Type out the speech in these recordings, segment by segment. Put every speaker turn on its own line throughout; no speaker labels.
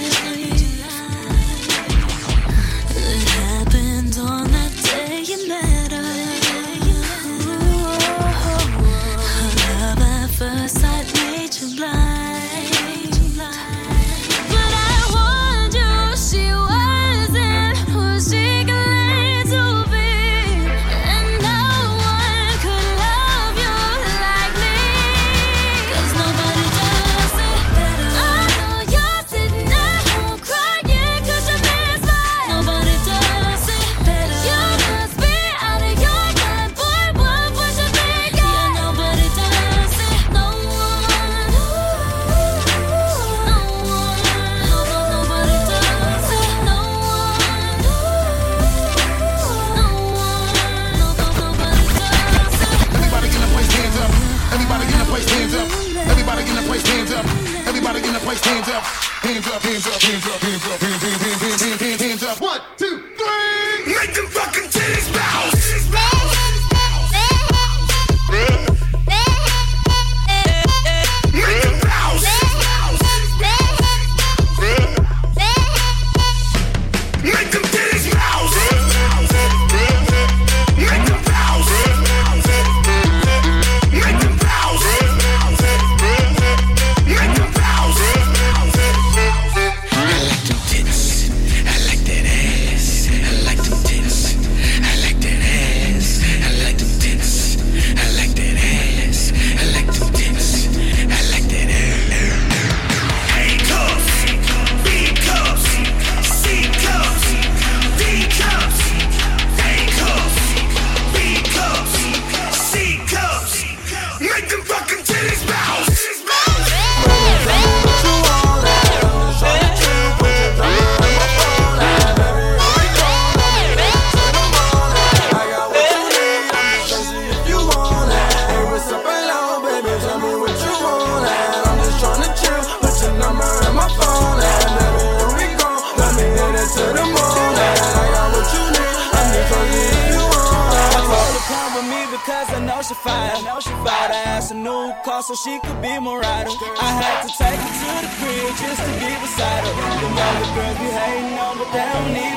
night. hands up, hands up, hands up.
so she could be my rider. I had to take her to the crib just to be beside her. The other girls be hating on, but they don't
need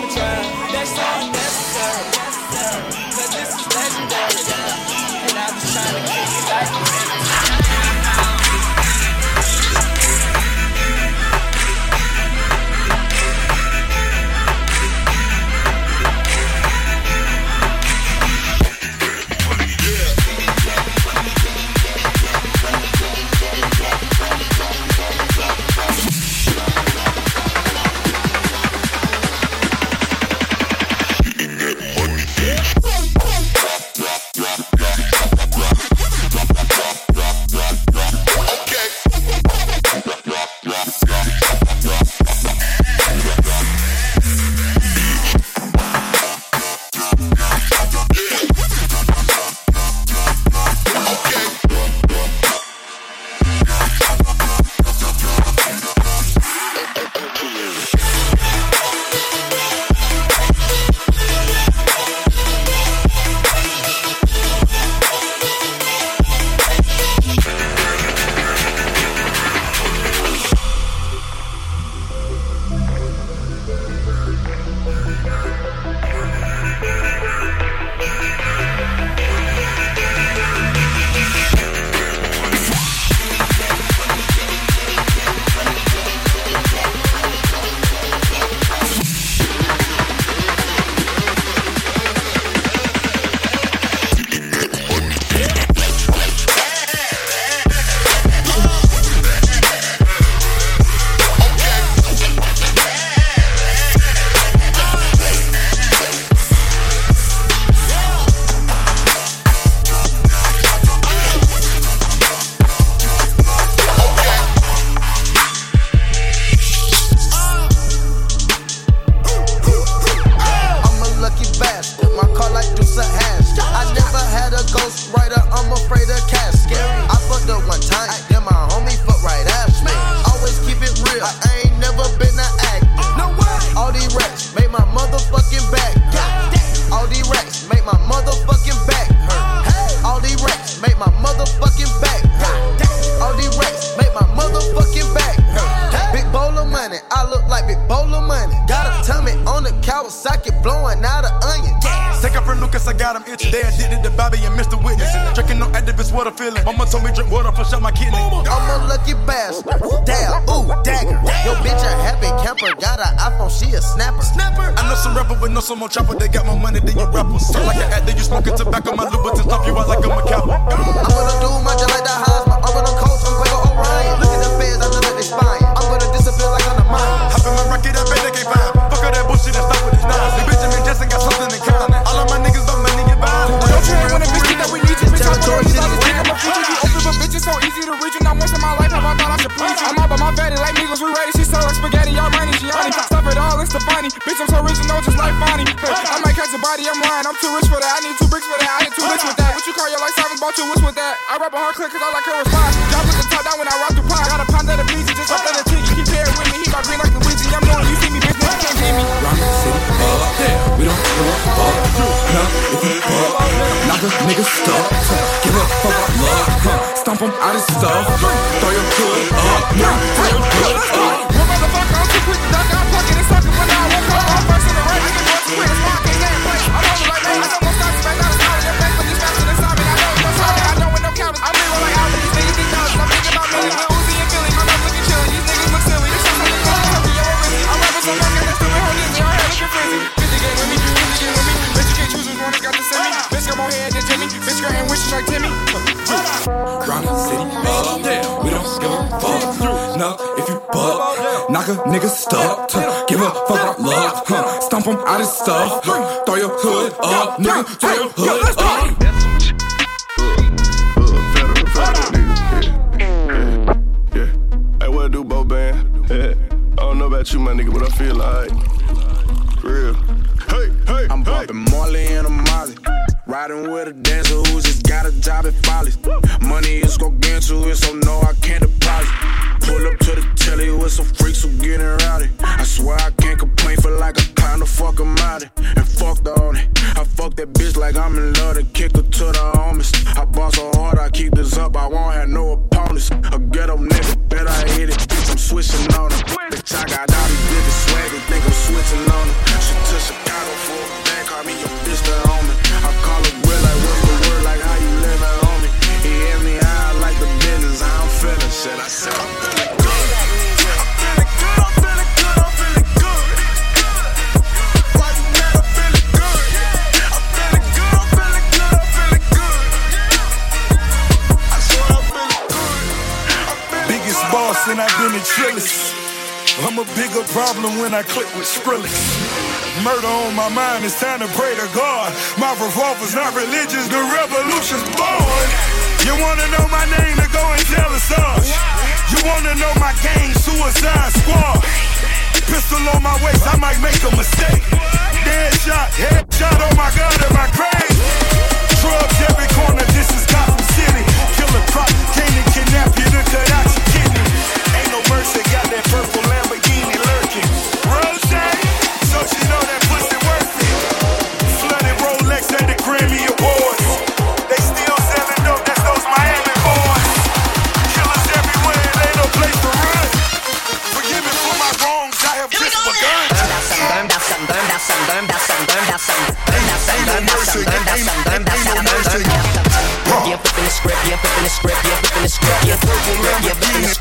body, I'm lying. I'm too rich for that. I need two bricks for that. I ain't too rich with that. What you call your life savings? Bought two wits with that. I rap a hard click cause I like her response. Drop with the top down when I rock the pot. Got a pound that a bleezy, just up that a tick. You keep pairing with me. He got green like a Ouija. I'm knowing you see me, bitch. Nigga can't hit me.
Rock the city, up there. We don't give a fuck. Huh? If you fuck, knock a nigga stuck. Give a fuck, I love. Huh? Stomp him out his stuff. Throw your
foot. Like a nigga stuck, to
give a fuck about love, huh? Stomp him out his stuff, throw your hood up, nigga, throw your hood up.
Do Bo Band. I don't you, my nigga, but I feel like real. Hey, hey,
I'm
popping
hey. Marley and a Molly. Riding with a dancer who just got a job at Follies. Money is gargantuan, so
problem when I click with Skrillex. Murder on my mind, it's time to pray to God. My revolver's not religious, the revolution's born. You wanna know my name, then go and tell Assange. You wanna know my gang, Suicide Squad. Pistol on my waist, I might make a mistake. Dead shot, head shot, oh my God, in my grave. Drugs every corner, this is Gotham City. Killer prop, can't kidnap you Look at that.
Yeah, flipping the script. Yeah, flipping the script, yeah, flipping the script, yeah, flipping the script, yeah,
purple Lamborghini,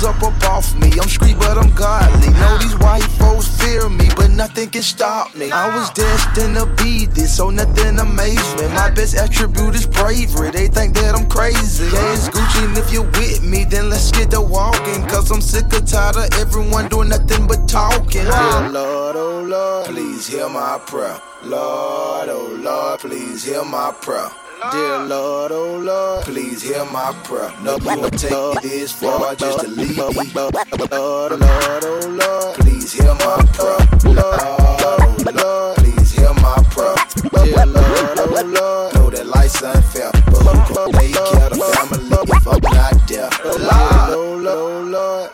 shackles up up off me. I'm street, but I'm godly. Know these white folks fear me, but nothing can stop me. I was destined to be this, so nothing amazes me. My best attribute is bravery. They think that I'm crazy. Yeah, it's Gucci, and if you're with me, then let's get to walking. Cause I'm sick or tired of everyone doing nothing but talking. Dear Lord, oh Lord, please hear my prayer. Lord, oh Lord, please hear my prayer. Dear Lord, oh Lord, please hear my prayer. No, you won't take this far just to leave me. Lord, oh Lord, oh Lord, please hear my prayer. Lord, oh Lord, please hear my prayer. Dear Lord, oh Lord, know that life's unfair, but who can take care of the family if I'm not there? Lord, oh Lord, oh Lord.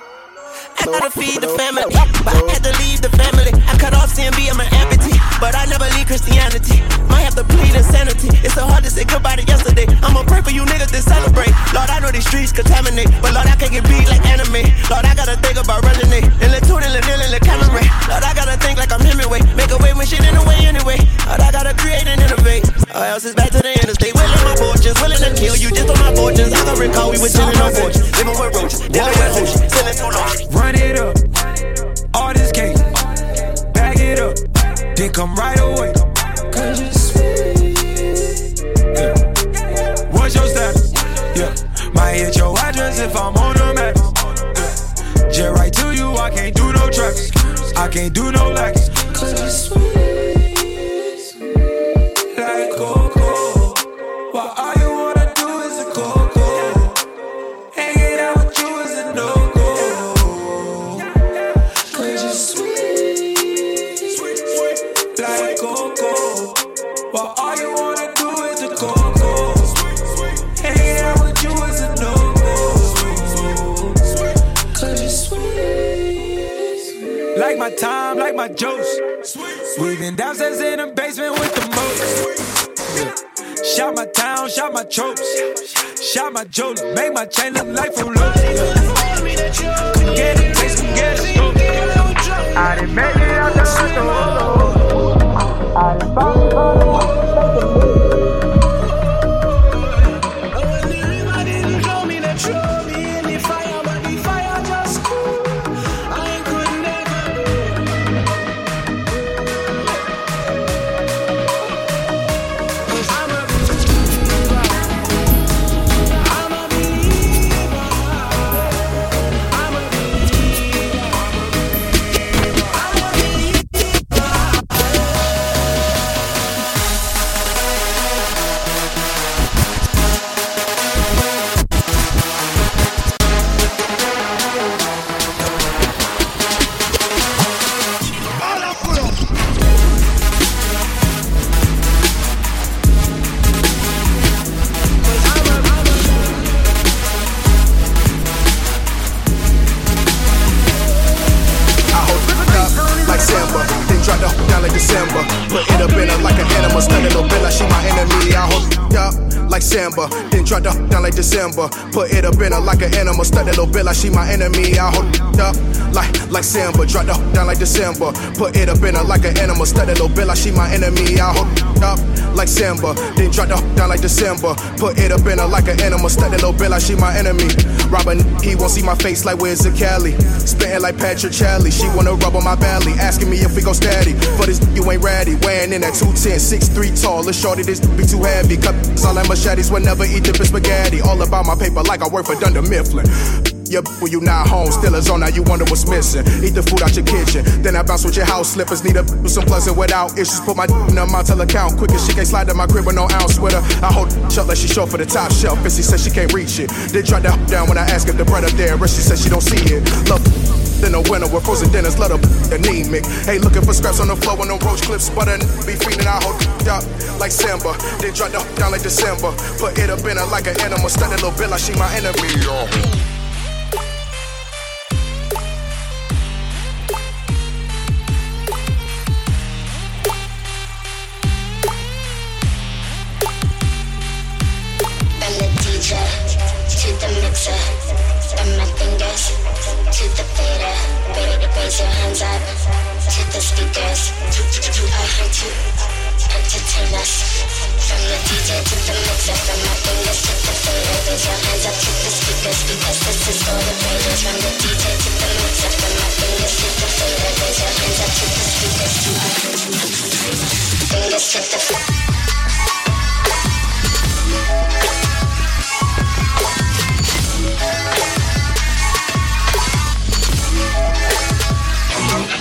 I gotta feed the family, oh but I had to leave the family. I cut off CMB, I'm an amputee, but I never leave Christianity. Might have to plead insanity. It's so hard to say goodbye to yesterday. I'ma pray for you niggas to celebrate. Lord, I know these streets contaminate, but Lord, I can't get beat like anime. Lord, I gotta think about running it. And the tune and the nil and the camera. Lord, I gotta think like I'm Hemingway. Make a way when shit in the way anyway. Lord, I gotta create and innovate. Or else it's back to the interstate. Willing my fortunes, willing to kill you just on my fortunes. I can recall we were chilling on fortunes. Living with roaches, dealing with hoes, selling too.
Run it up. All this cake. Bag it up. Then come right away. Cause you're sweet. Yeah. What's your status? Yeah. Might hit your address if I'm on the map. Yeah. Jet right to you, I can't do no tracks. I can't do no lacks. Cause you're While all you wanna do is the go. Hanging out with you is a. Cause you're sweet. Like my time, like my juice. We've been downstairs in the basement with the most. Shot my town, shot my tropes. Shot my jeweler, make my chain look like Yeah.
Come get please come get it. I didn't make it out the door. I done
December. Put it up in her like an animal, study little bit like she my enemy. I hold it up like like Samba, drop the down like December. Put it up in her like an animal, study little bit like she my enemy. I hold it up like Samba, then drop the down like December. Put it up in her like an animal, study little bit like she my enemy. Robin, he won't see my face like where's the Cali? Spitting like Patrick Charlie, she wanna rub on my belly, asking me if we go steady. For this you ain't ready, weighing in at 210, 6'3 tall. Let's shorty this be too heavy. Cut all like machetes, will never eat dipping spaghetti. All about my paper like I work for Dunder Mifflin. Yeah, when you not home, still a zone, now you wonder what's missing. Eat the food out your kitchen, then I bounce with your house slippers. Need a with some pleasant without issues. Put my in a Montel account quick as she can't slide to my crib with no ounce with her. I hold shut like she short for the top shelf, and she says she can't reach it. Then try to down when I ask if the bread up there, and she says she don't see it. Love then a winner with frozen dinners, let her anemic. Hey, looking for scraps on the floor with no roach clips, but I be feeding I hold up like Samba. Then drop the down like December. Put it up in her like an animal, study little bit like she my enemy.
Mixer, from my fingers to the fader. To raise your hands up to the speakers. I heard to entertain us. From the DJ to the mixer, from my fingers to the fader. Raise your hands up to the speakers because this is for the raiders. From the DJ to the mixer, from my fingers to the fader. Raise your hands up to the speakers. Fingers to the yeah.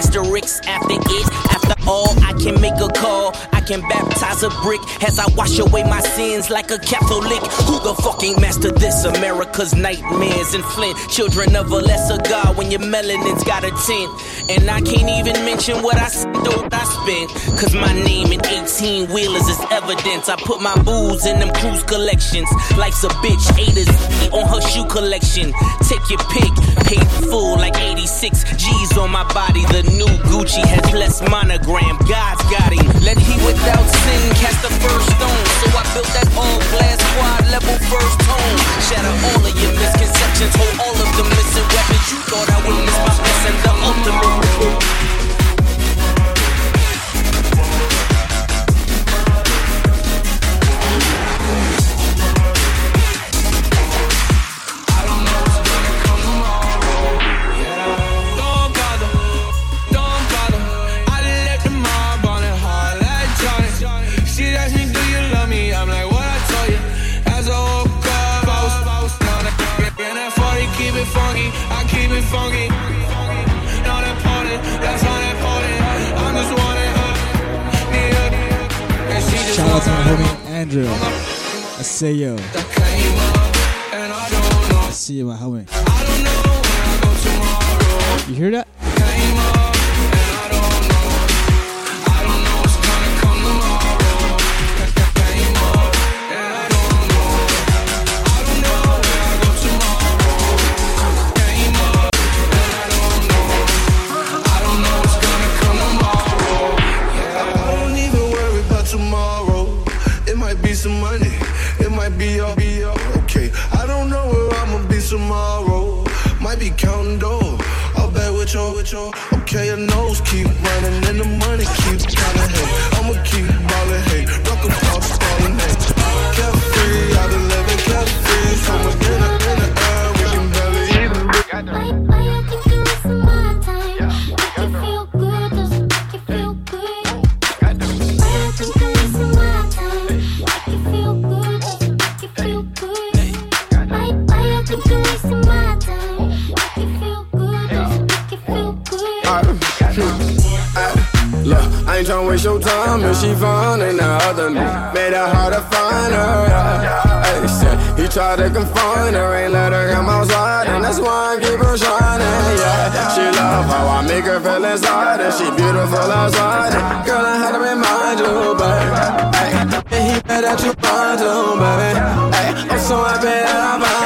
asterisk after it. After all, I can make a call. I can baptize a brick as I wash away my sins like a Catholic. Who the fucking master this? America's nightmares in Flint. Children of a lesser God when your melanin's got a tint. And I can't even mention what I what I spent. Cause my name in 18 wheelers is evidence. I put my booze in them cruise collections. Life's a bitch, eight is on her shoe collection. Take your pick, paid full like 86 G's on my body. The new Gucci has less monogram. God's got him. Let he without sin cast the first stone. So I built that all glass quad level first tone. Shatter all of your misconceptions, hold all of the missing weapons. You thought I would miss my blessing, the ultimate.
Andrew. I say yo. I see you, my homie. You hear that?
try to confine her, ain't let her come outside, and that's why I keep her shining. Yeah, she love how I make her feel inside, and she beautiful outside. And girl, I had to remind you, baby. Hey, he better you find him, baby. Hey, I'm so happy that
I'm.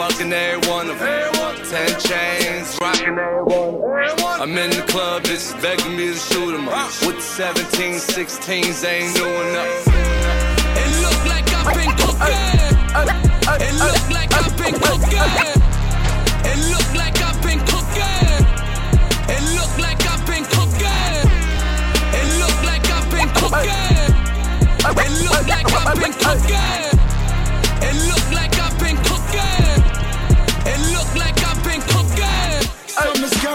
fucking every one of them. Ten chains, rocking every one. I'm in the club, bitches begging me to shoot 'em up. With the 17, 16s, ain't doing nothing.
It look like I've been cooking. It look like I've been cooking. It look like I've been cooking. It look like I've been cooking. It look like I've been cooking.
It look like I've been cooking.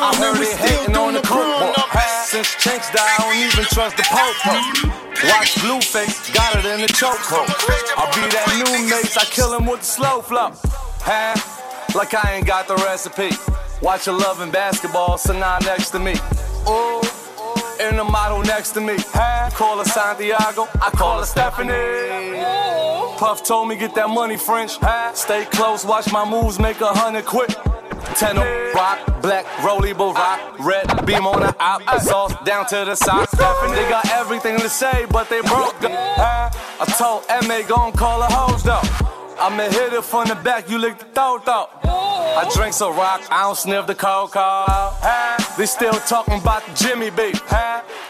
I heard it hating on the cookbook. Since Chinx died, I don't even trust the popo. Watch Blueface, got it in the chokehold. I be that new mace, I kill him with the slow flow. Huh? Like I ain't got the recipe. Watch her loving basketball, Sanaa next to me. Ooh, in the model next to me. Huh? Call her Santiago, I call her Stephanie. Puff told me get that money French. Huh? Stay close, watch my moves, make a hundred quick. Ten rock, black, rollable rock, red beam on the op, sauce down to the socks. They got everything to say, but they broke. Huh? I told MA gon' call her hoes though. I'ma hit it from the back, you lick the throat though. I drink some rock, I don't sniff the cocoa. They still talking about the Jimmy beat.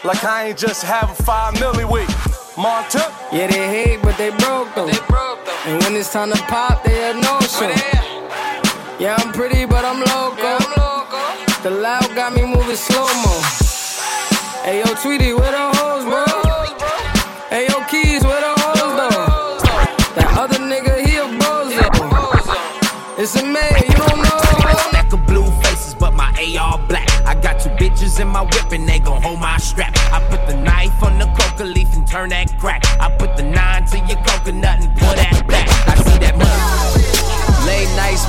Like I ain't just have a five milli week. Monta?
Yeah, they hate, but they broke though. They broke though. And when it's time to pop, they had no show. Yeah, I'm pretty, but I'm loco. The loud got me moving slow mo. Hey yo, Tweety, where the hoes, bro? Hey yo, Keys, where the hoes though? That other nigga, he a bozo. It's a man, you don't know.
Stack of blue faces, but my AR black. I got two bitches in my whip and they gon' hold my strap. I put the knife on the coca leaf and turn that crack. I put the nine to your coconut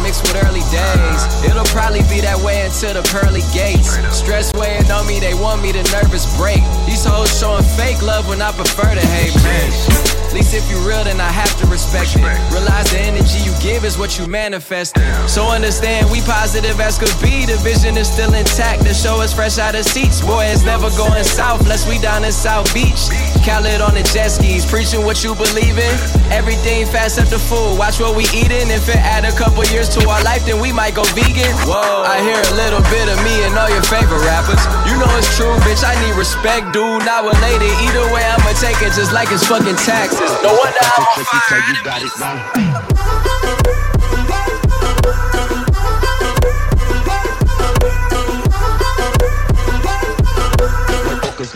mixed with early days. It'll probably be that way until the pearly gates. Stress weighing on me, they want me to nervous break. These hoes showing fake love when I prefer to hate, man. At least if you real, then I have to respect it. Realize the energy you give is what you manifest. So understand we positive as could be. The vision is still intact. The show is fresh out of seats. Boy, it's never going south unless we down in South Beach. Khaled on the jet skis, preaching what you believe in. Everything fast up the food. Watch what we eating. If it add a couple years to our life, then we might go vegan. Whoa, I hear a little bit of me and all your favorite rappers. You know it's true, bitch. I need respect, dude. Not related. Either way, I'ma take it just like it's fucking taxes. No wonder I'm on fire.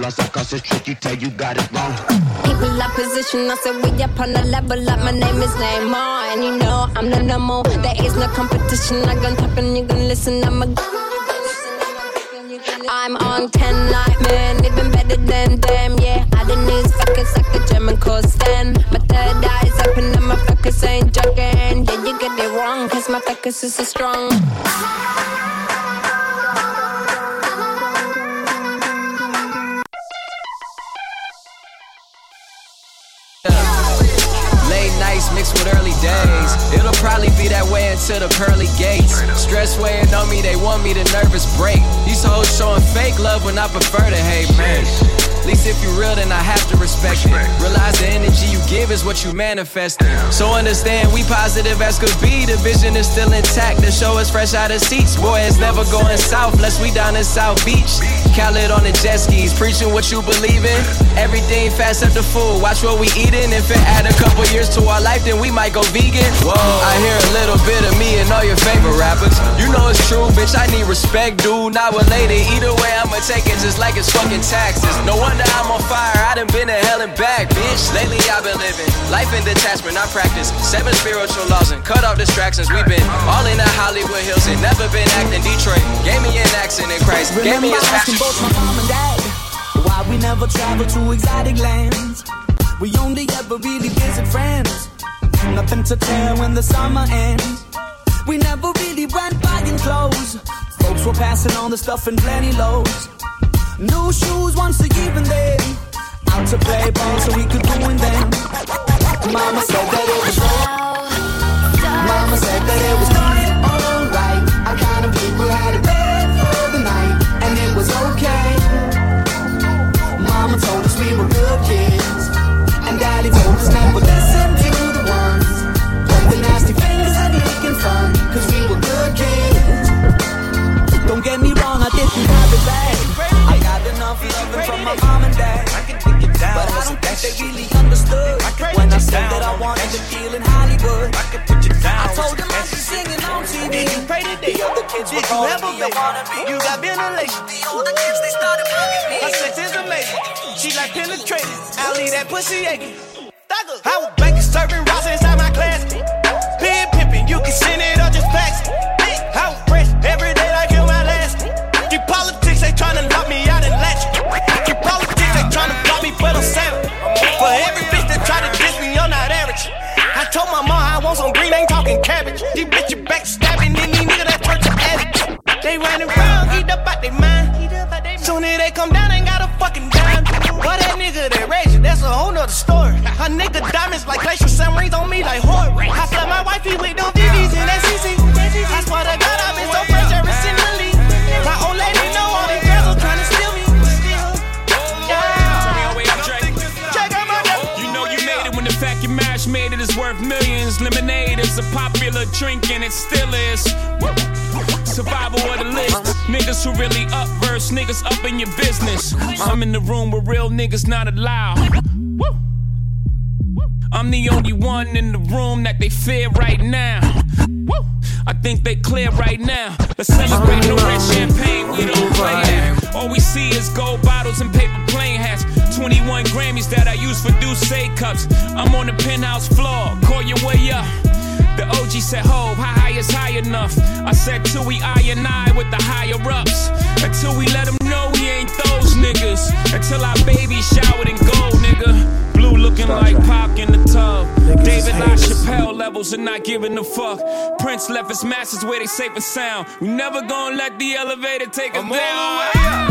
Lost, I cause it's tricky, tell you got it wrong.
People like position, I said we up on the level up. My name is Neymar, and you know I'm the number. There is no competition. I gon' talk and you gon' listen. I'm a. I'm on 10 like man, even better than them. Yeah, I the news fuckers like a German called Stan. My third eye's open and my focus ain't joking. Yeah, you get it wrong, cause my focus is so strong.
Mixed with early days. It'll probably be that way until the pearly gates. Stress weighing on me, they want me to nervous break. These hoes showing fake love when I prefer to hate, man. At least if you real, then I have to respect it. Realize the energy you give is what you manifest. So understand we positive as could be. The vision is still intact. The show is fresh out of seats. Boy, it's never going south unless we down in South Beach. Khaled on the jet skis, preaching what you believe in. Everything fast up the food. Watch what we eating. If it add a couple years to our life, then we might go vegan. Whoa, I hear a little bit of me and all your favorite rappers. You know it's true, bitch. I need respect, dude. Not related. Either way, I'ma take it just like it's fucking taxes. No wonder I'm on fire. I done been to hell and back, bitch. Lately I've been living life in detachment. I practice seven spiritual laws and cut off distractions. We've been all in the Hollywood Hills and never been acting Detroit. Gave me an accent in Christ. Gave me
Remember
his
asking both my mom and dad why we never travel to exotic lands. We only ever really visit friends. Nothing to tell when the summer ends. We never really went buying clothes. Folks were passing on the stuff in plenty loads. New shoes once a year then out to play ball so we could ruin them. Mama said that it was Mama said that it was. My mom and dad. But I don't think they really understood when I said that I wanted to deal in Hollywood. I told them I'd be singing on TV. You The other kids were calling me a wannabe.
You got ventilation.
The older kids, they started bugging me.
Her sex is amazing. She like penetrating. I leave that pussy aching. I was banking serving rocks inside my class. Pin pimping, you can send it or just fax it. I was fresh every and
it still is. Survival of the list. Niggas who really up verse, niggas up in your business. I'm in the room where real niggas not allowed. I'm the only one in the room that they fear right now. I think they clear right now. Let's celebrate no red champagne, we don't play that. All we see is gold bottles and paper plane hats. 21 Grammys that I use for Douce cups. I'm on the penthouse floor, call your way up. The OG said, Ho, how high is high enough? I said, till we I and I with the higher ups. Until we let them know we ain't those niggas. Until our baby showered in gold, nigga. Blue looking like Pac in the tub. David LaChapelle levels and not giving a fuck. Prince left his masters where they safe and sound. We never gonna let the elevator take us down.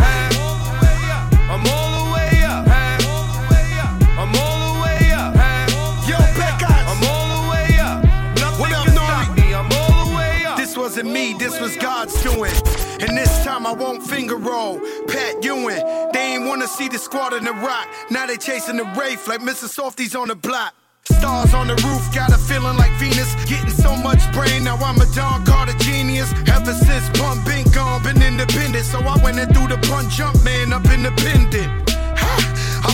Wasn't me, this was God's doing. And this time I won't finger roll. Pat Ewing, they ain't wanna see the squad in the rock. Now they chasing the Wraith like Mr. Softies on the block. Stars on the roof, got a feeling like Venus. Getting so much brain, now I'm a Dwayne Carter genius. Ever since Pun been gone, been independent. So I went and threw the punch jump man up independent.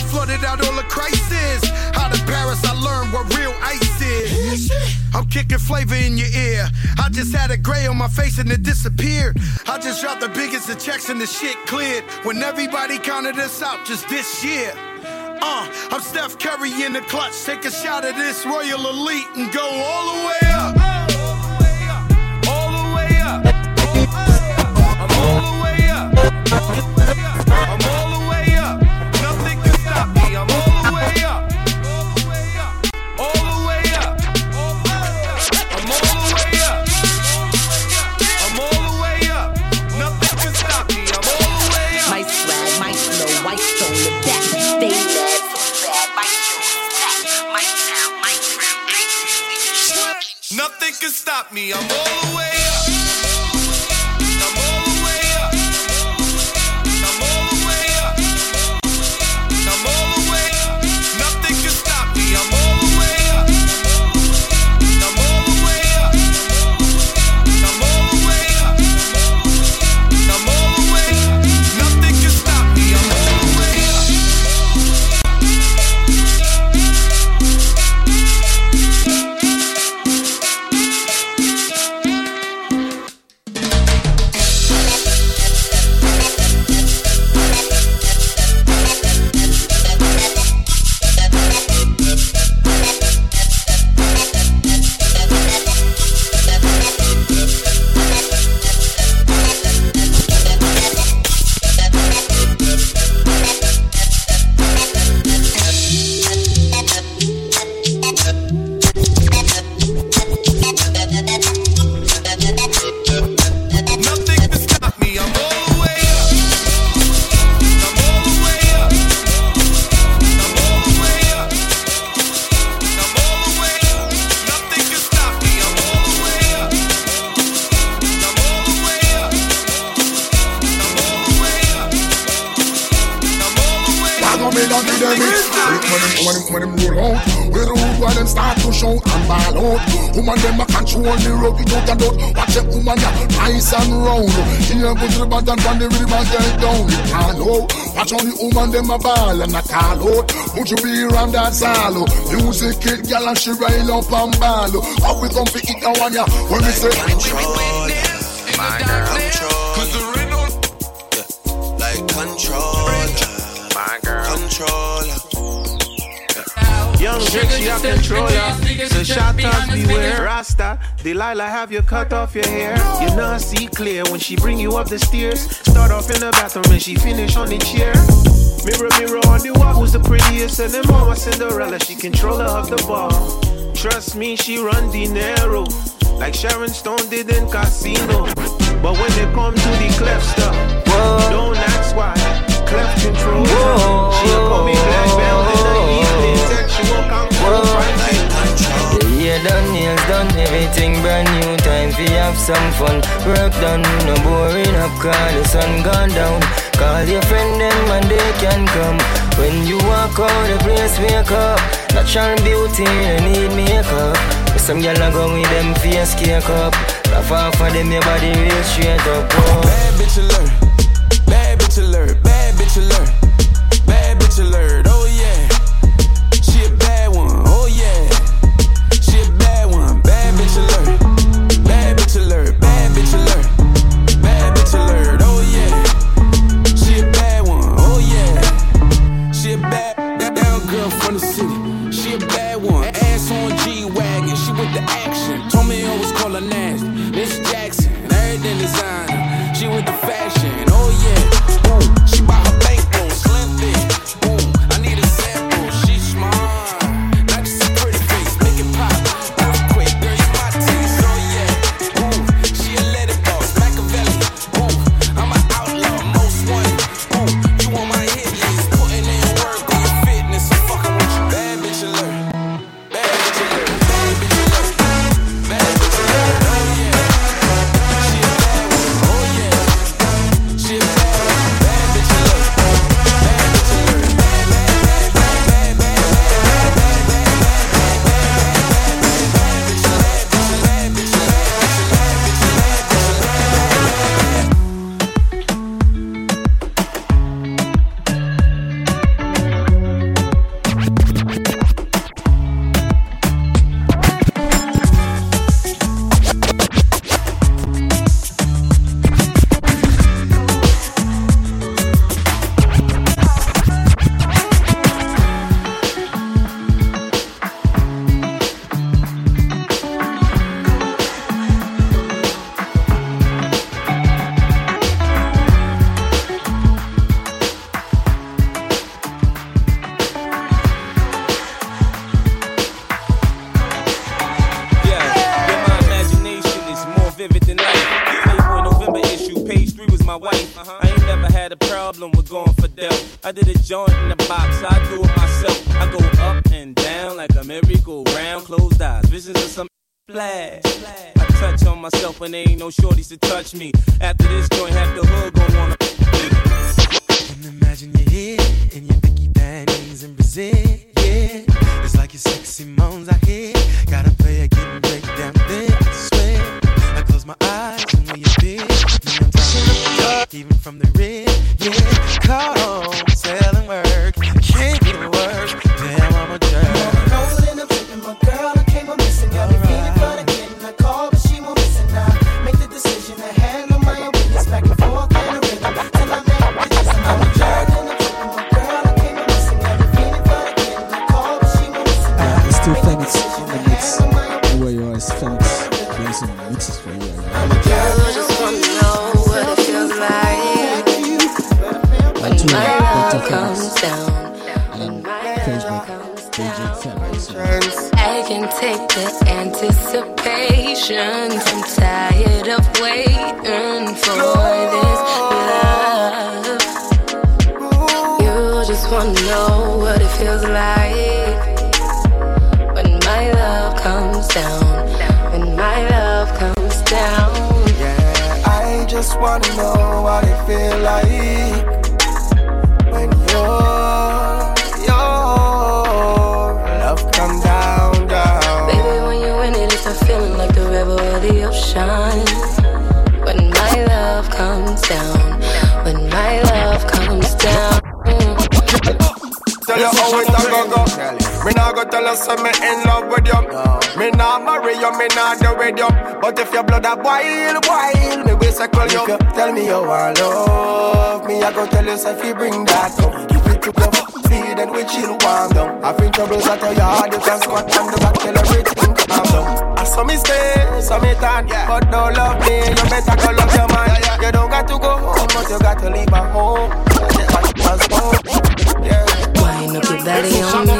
Flooded out all the crisis. Out of Paris, I learned what real ice is. I'm kicking flavor in your ear. I just had a gray on my face and it disappeared. I just dropped the biggest of checks and the shit cleared. When everybody counted us out just this year. Uh, I'm Steph Curry in the clutch. Take a shot of this Royal Elite and go all the way up.
All the way up. All the way up. I'm all the way up. I'm stop me. I'm all the way
go to the bottom from the river get down. You can't. Watch on the woman them a ball and a call out. Would you be around that salo? Music it, gal and she rail up and ball. How we come for it now one ya? When we say
Control, my girl, control. Like controller, my girl, controller.
Young Drake, she a controller. So shot up beware. Delilah have you cut off your hair. You not see clear when she bring you up the stairs. Start off in the bathroom and she finish on the chair. Mirror, mirror on the wall, who's the prettiest? And then mama Cinderella, she controller of the ball. Trust me, she run dinero. Like Sharon Stone did in Casino. But when they come to the clef stuff, don't ask why. Clef control. She'll call me black belt in the evening hair done, nails done, everything brand new.
Time for have some fun. Work done, no boring up, Call the sun gone down. Call your friend them and they can come. When you walk out, the place wake up. Natural beauty, you need makeup. But some gyal a go with them face cake up. Laugh off of them, your body real straight up. Oh.
Bad bitch alert, bad bitch alert, bad bitch alert, bad bitch alert. I
did a joint in the box, I do it myself. I go up and down like a merry-go-round, closed eyes, visions of some flash. I touch on myself there ain't no shorties to touch me. After this joint, half the hood gon' wanna.
Can imagine your head in your Vicky panties in Brazil. Yeah, it's like your sexy moans I hear. Gotta play a game and break down there. My eyes and when you be, me I'm talking even from the rear. Yeah, call home, selling work, can't get to work. Damn, I'm a jerk.
Rolling up, tripping, my girl, the
anticipation. I'm tired of waiting for this love. You just wanna know what it feels like when my love comes down. When my love comes down.
Yeah, I just wanna know what it feel like
or the ocean. When my love comes down, when my love comes down.
Tell you how it a go go. Me nah go tell you say me in love with you. Me nah marry you, me nah do with you. But if your blood a boil, boil, me will circle you. If you tell me you want love, me I go tell you say if you bring that up. Keep it together, feed and we chill warm down. I feel troubles at your yard, you can squat on the back till everything calm down. I saw me stay, saw me turn, but don't love me. You better go love your man. You don't got to go home, but you got to leave at home. Yeah.
Wind up your body on me.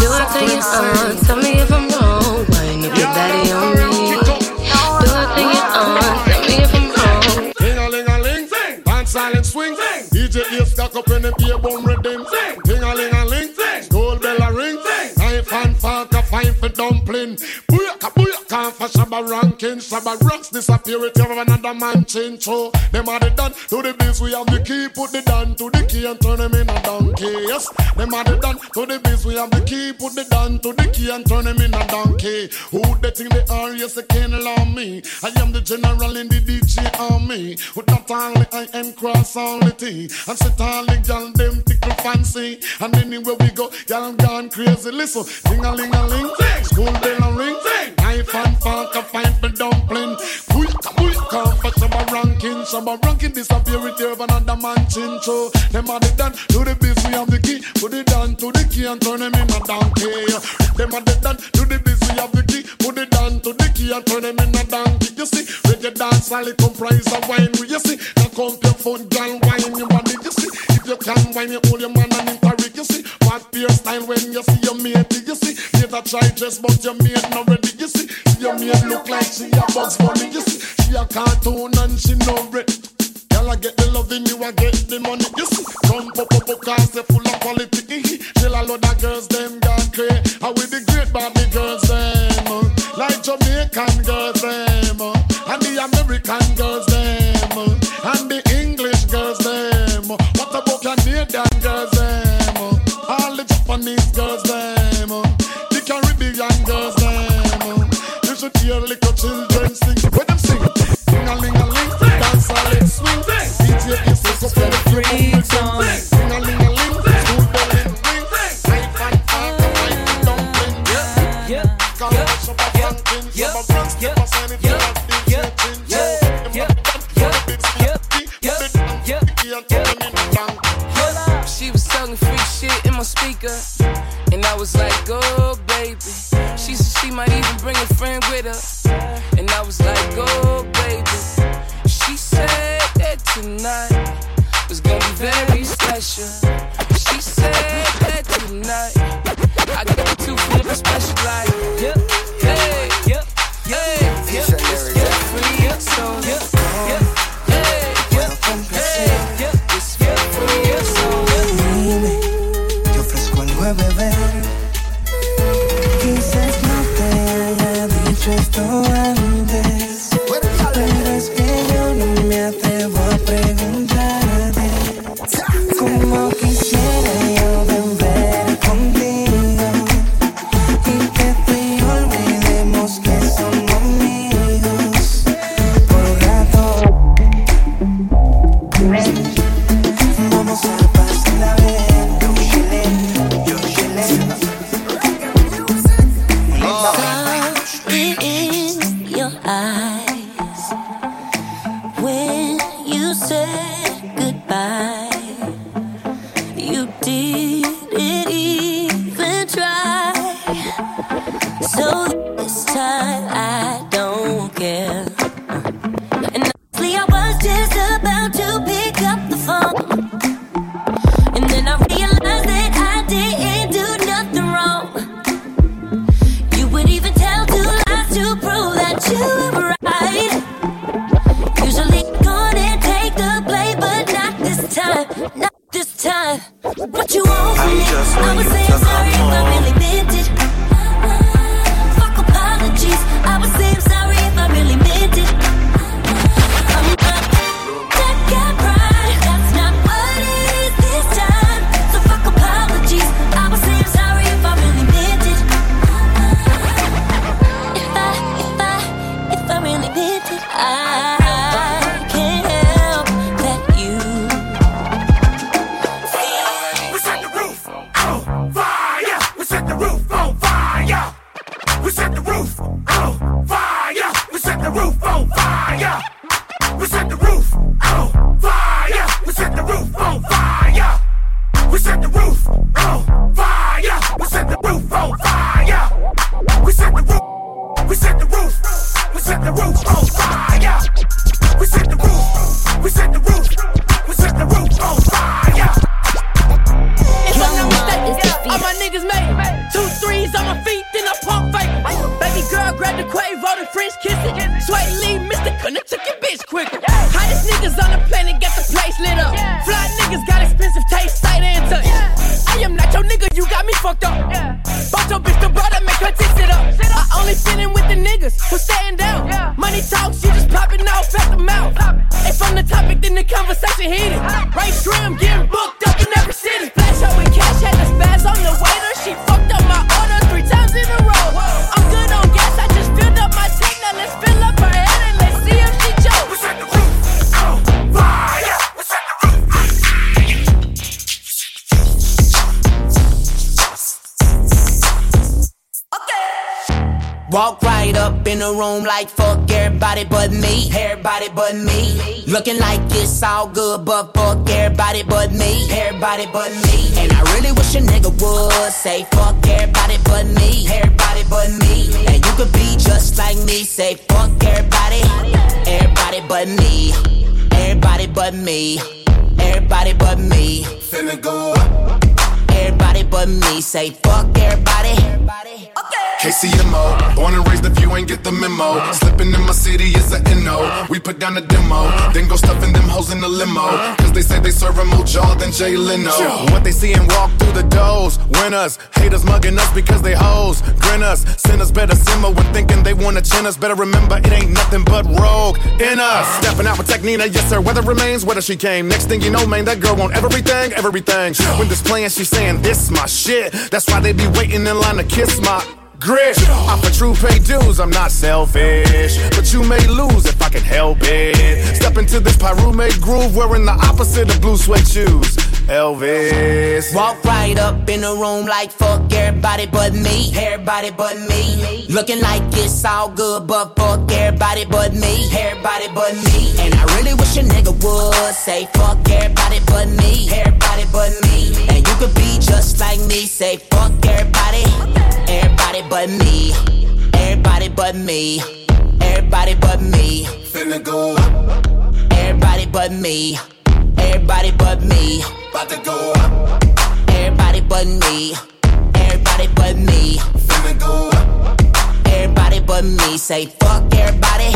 Do I take it on? Tell me if I'm wrong. Wind up your body on me. Do I take it on? Tell me if I'm wrong.
Ding a ling a ling, sing. Band silent swing, sing. DJ ear stuck up in the beer boom rhythm, sing. friends Gold bell a ring, sing. Knife and fork a fine for dumpling. Booyaka booyaka for Shabba ranking. Shabba Ranks disappear if you have another man change. So them are the done to the biz. We have the key, put the down to the key and turn them in a donkey. Yes, them are the done to the biz. We have the key, put the down to the key and turn them in a donkey. Who they think they are? Yes, they can't allow me. I am the general in the DJ army. With not only I am cross all the T. And sit all the gal them tickle fancy. And anywhere we go, gal gone crazy. Listen, ding a ling a ling, school bell a ring, knife and fork a for dumpling. Quick, quick, come for some ranking, some ranking disappear with your another man chin. So them are the done to the biz, we have the key, put it down to the key and turn them in a donkey. Them are the done to the biz, we have the key, put it down to the key and turn them in a donkey. You see, reggae dance only comprise of wine. You see, now come your foot, girl, wine your body. You see, if you can wine, you hold your man and interrick. You see, what beer style when you see your mate. You see, later try dress, but your mate not ready. You see, your mate look like she a Bugs Bunny. You see, she a cartoon and she no red. Girl, I get the loving, you I get the money. You see, come pop up, up cause the
French kiss it. Sway Lee, Mr. Couldn't took your bitch quicker. Hottest niggas on the planet, got the place lit up. Fly niggas got expensive taste, sight and touch. I am not your nigga, you got me fucked up. Bought your bitch the brother, make cut this it up. I only fit with the niggas who stand down. Money talks, you just popping off at the mouth. Hey, from the topic, then the conversation heated. Right trim, getting booked the
room like fuck everybody but me. Everybody but me. Looking like it's all good, but fuck everybody but me. Everybody but me. And I really wish a nigga would say fuck everybody but me. Everybody but me. And you could be just like me. Say fuck everybody. Everybody but me. Everybody but me. Everybody but me.
Finna go.
Everybody but me. Say fuck everybody.
KCMO, born and raised if you ain't get the memo. Slipping in my city is a NO. We put down a demo, then go stuffing them hoes in the limo. Cause they say they serving more jaw than Jay Leno.
What they see and walk through the doors. Winners, haters mugging us because they hoes. Grin us, sinners better simmer when thinking they wanna chin us. Better remember it ain't nothing but rogue in us. Stepping out with Tech N9ne, yes sir. Weather remains, whether she came. Next thing you know, man, that girl want everything, everything. When this displaying, she saying this my shit. That's why they be waiting in line to kiss my grit. I for true pay dues, I'm not selfish. But you may lose if I can help it. Step into this pyrumate groove wearing the opposite of blue suede shoes. Elvis.
Walk right up in the room like fuck everybody but me. Everybody but me. Looking like it's all good, but fuck everybody but me. Everybody but me. And I really wish a nigga would say fuck everybody but me. Everybody but me. And you could be just like me. Say fuck everybody. Everybody but me. Everybody but me. Everybody but me.
Finna go up.
Everybody but me. Everybody but me.
About to go up.
Everybody but me. Everybody but me.
Finna go up.
Everybody but me. Say fuck everybody.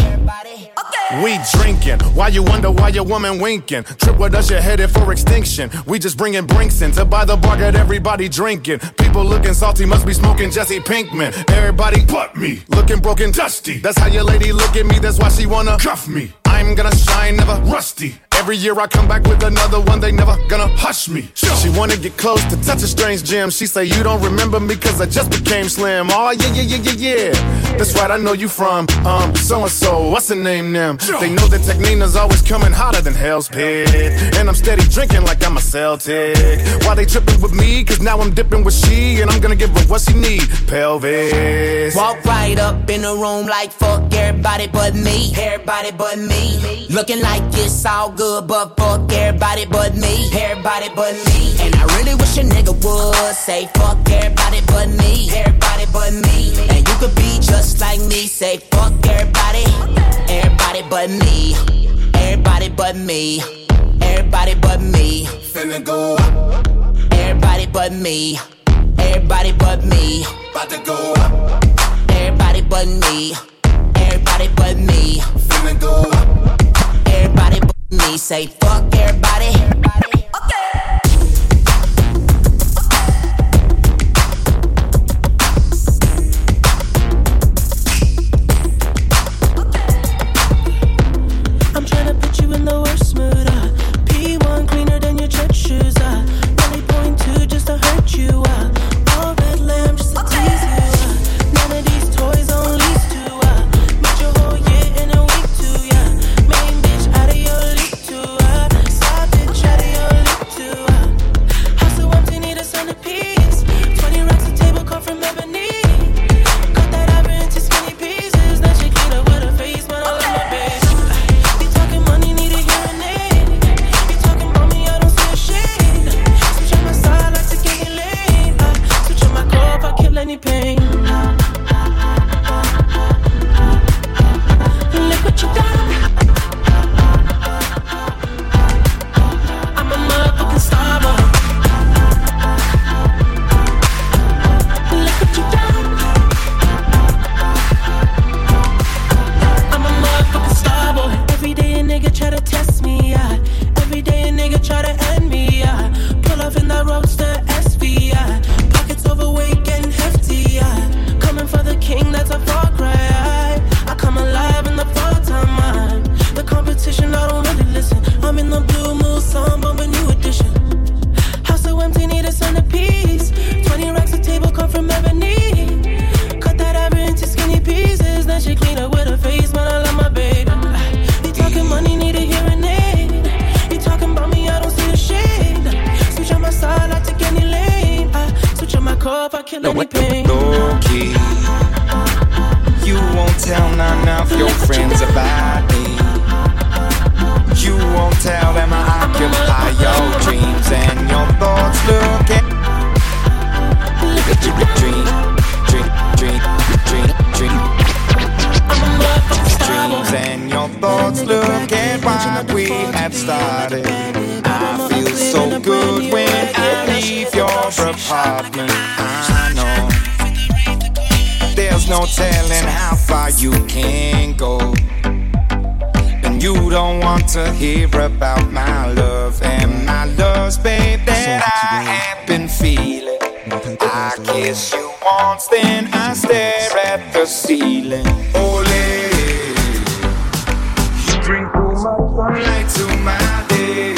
We drinking. Why you wonder why your woman winking? Trip with us, you're headed for extinction. We just bringing brinks in to buy the bar, get everybody drinking. People looking salty, must be smoking Jesse Pinkman. Everybody but me, looking broken, dusty. That's how your lady look at me, that's why she wanna cuff me. I'm gonna shine, never rusty. Every year I come back with another one, they never gonna hush me. She wanna get close to touch a strange gem. She say, You don't remember me cause I just became slim. Oh, yeah, yeah, yeah, yeah, yeah. That's right, I know you from, um, so and so. What's the name, them? They know that Tech N9ne's always coming hotter than Hell's Pit. And I'm steady drinking like I'm a Celtic. Why they tripping with me? Cause now I'm dipping with she, and I'm gonna give her what she need. Pelvis.
Walk right up in the room like fuck everybody but me. Everybody but me. Looking like it's all good, but fuck everybody but me. Everybody but me. And I really wish a nigga would say fuck everybody but me. Everybody but me. And you could be just like me. Say fuck everybody. Everybody but me. Everybody but me. Everybody but me.
Finna go up.
Everybody but me. Everybody but me.
About to go up.
Everybody but me. Everybody but me.
Finna go up.
Everybody but me. Say fuck everybody.
Have started. I feel so good when I leave your apartment. I know there's no telling how far you can go. And you don't want to hear about my love and my loves, babe, that I have been feeling. I kiss you once, then I stare at the ceiling. Ole, sunlight to my day,